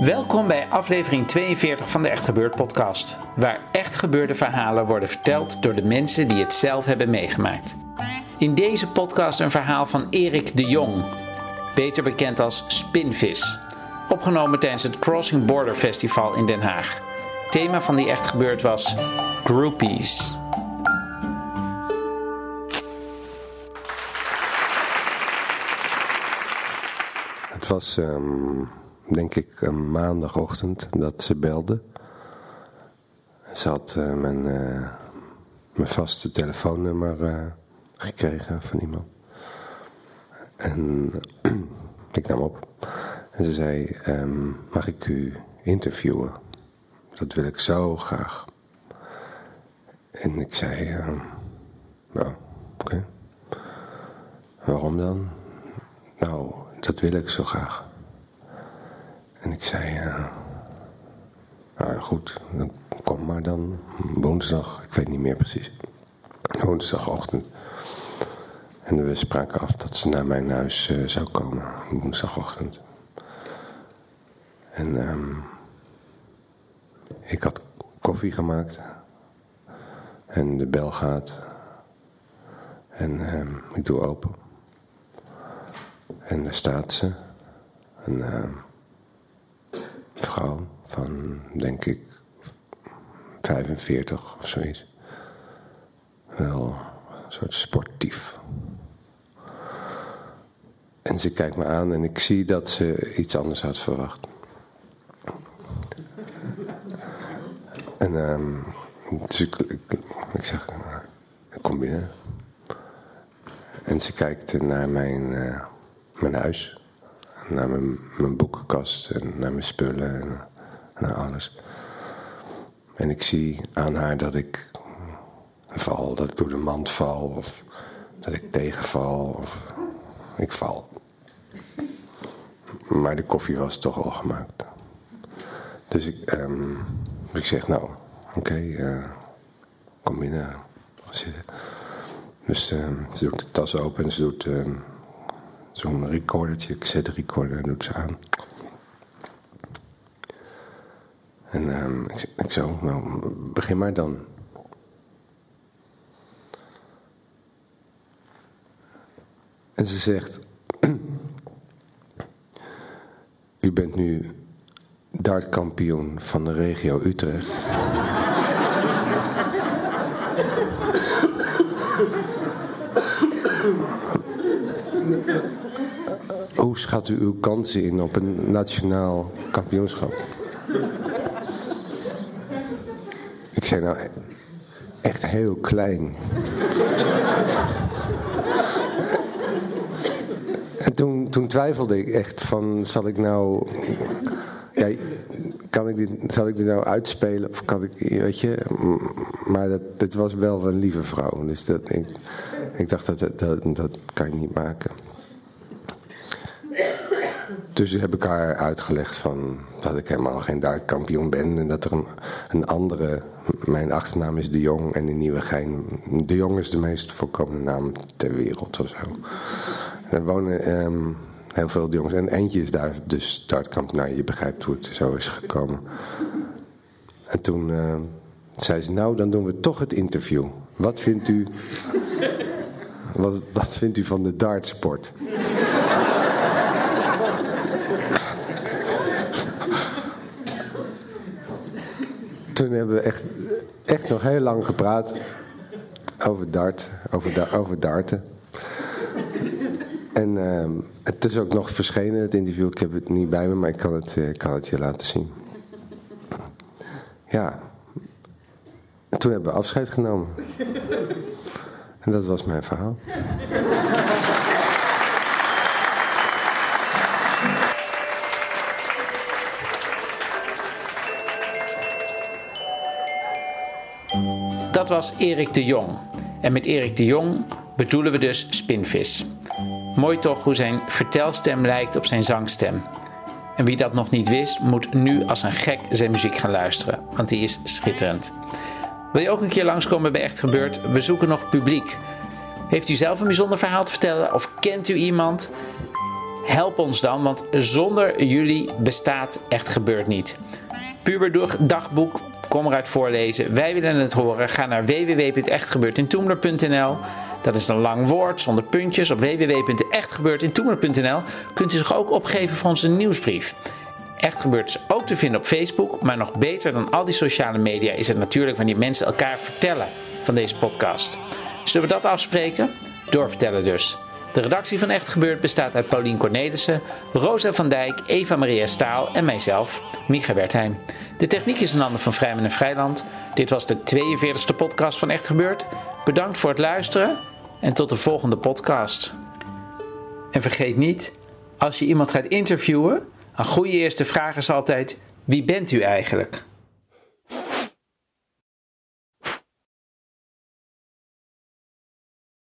Welkom bij aflevering 42 van de Echt Gebeurd podcast, waar echt gebeurde verhalen worden verteld door de mensen die het zelf hebben meegemaakt. In deze podcast een verhaal van Erik de Jong, beter bekend als Spinvis, opgenomen tijdens het Crossing Border Festival in Den Haag. Thema van die Echt Gebeurd was Groupies. Het was, ehm, denk ik, een maandagochtend dat ze belde. Ze had eh, mijn, eh, mijn vaste telefoonnummer eh, gekregen van iemand. En ik nam op. En ze zei, ehm, mag ik u interviewen? Dat wil ik zo graag. En ik zei, ehm, nou, oké. Waarom dan? Dat wil ik zo graag. En ik zei, uh, nou goed, kom maar dan woensdag, ik weet niet meer precies. Woensdagochtend. En we spraken af dat ze naar mijn huis uh, zou komen, woensdagochtend. En um, ik had koffie gemaakt. En de bel gaat. En um, ik doe open. En daar staat ze. Een uh, vrouw van, denk ik, 45 of zoiets. Wel een soort sportief. En ze kijkt me aan en ik zie dat ze iets anders had verwacht. En um, dus ik, ik, ik zeg, ik kom binnen. En ze kijkt naar mijn... Uh, mijn huis. Naar mijn, mijn boekenkast en naar mijn spullen en naar alles. En ik zie aan haar dat ik val, dat ik door de mand val of dat ik tegenval of ik val. Maar de koffie was toch al gemaakt. Dus ik, um, ik zeg nou, oké, okay, uh, kom binnen, zitten. Dus um, ze doet de tas open en ze doet... Um, zo'n recordertje, cassette recorder, doet ze aan. En um, ik, ik zo, nou, begin maar dan. En ze zegt, u bent nu dartkampioen van de regio Utrecht. Hoe schat u uw kansen in op een nationaal kampioenschap? Ik zei nou, echt heel klein. en toen, toen twijfelde ik echt van, zal ik nou... Ja, kan ik dit, zal ik dit nou uitspelen of kan ik, weet je... Maar dat, het was wel een lieve vrouw, dus dat, ik, ik dacht dat, dat, dat kan je niet maken. Dus heb ik haar uitgelegd van dat ik helemaal geen dartkampioen ben. En dat er een, andere, mijn achternaam is De Jong en in Nieuwegein. De Jong is de meest voorkomende naam ter wereld of zo. Er wonen um, heel veel jongens. En eentje is daar dus dartkampioen. Nou, je begrijpt hoe het zo is gekomen. En toen uh, zei ze, nou dan doen we toch het interview. Wat vindt u, wat, wat vindt u van de dartsport? Toen hebben we echt, echt nog heel lang gepraat over dart, over, da over darten. En uh, het is ook nog verschenen, het interview. Ik heb het niet bij me, maar ik kan het, uh, kan het je laten zien. ja, en toen hebben we afscheid genomen. en dat was mijn verhaal. Dat was Erik de Jong. En met Erik de Jong bedoelen we dus Spinvis. Mooi toch hoe zijn vertelstem lijkt op zijn zangstem. En wie dat nog niet wist, moet nu als een gek zijn muziek gaan luisteren, want die is schitterend. Wil je ook een keer langskomen bij Echt Gebeurd? We zoeken nog publiek. Heeft u zelf een bijzonder verhaal te vertellen of kent u iemand? Help ons dan, want zonder jullie bestaat Echt Gebeurd niet. Puber eruit voorlezen. Wij willen het horen. Ga naar www.echtgebeurdintoemler.nl dat is een lang woord zonder puntjes. Op www.echtgebeurdintoemler.nl kunt u zich ook opgeven voor onze nieuwsbrief. Echt gebeurt is ook te vinden op Facebook, maar nog beter dan al die sociale media is het natuurlijk wanneer mensen elkaar vertellen van deze podcast. Zullen we dat afspreken? Doorvertellen dus. De redactie van Echt Gebeurd bestaat uit Paulien Cornelissen, Rosa van Dijk, Eva Maria Staal en mijzelf, Micha Wertheim. De techniek is een ander van Vrijman en Vrijland. Dit was de 42e podcast van Echt Gebeurd. Bedankt voor het luisteren en tot de volgende podcast. En vergeet niet, als je iemand gaat interviewen, een goede eerste vraag is altijd: wie bent u eigenlijk?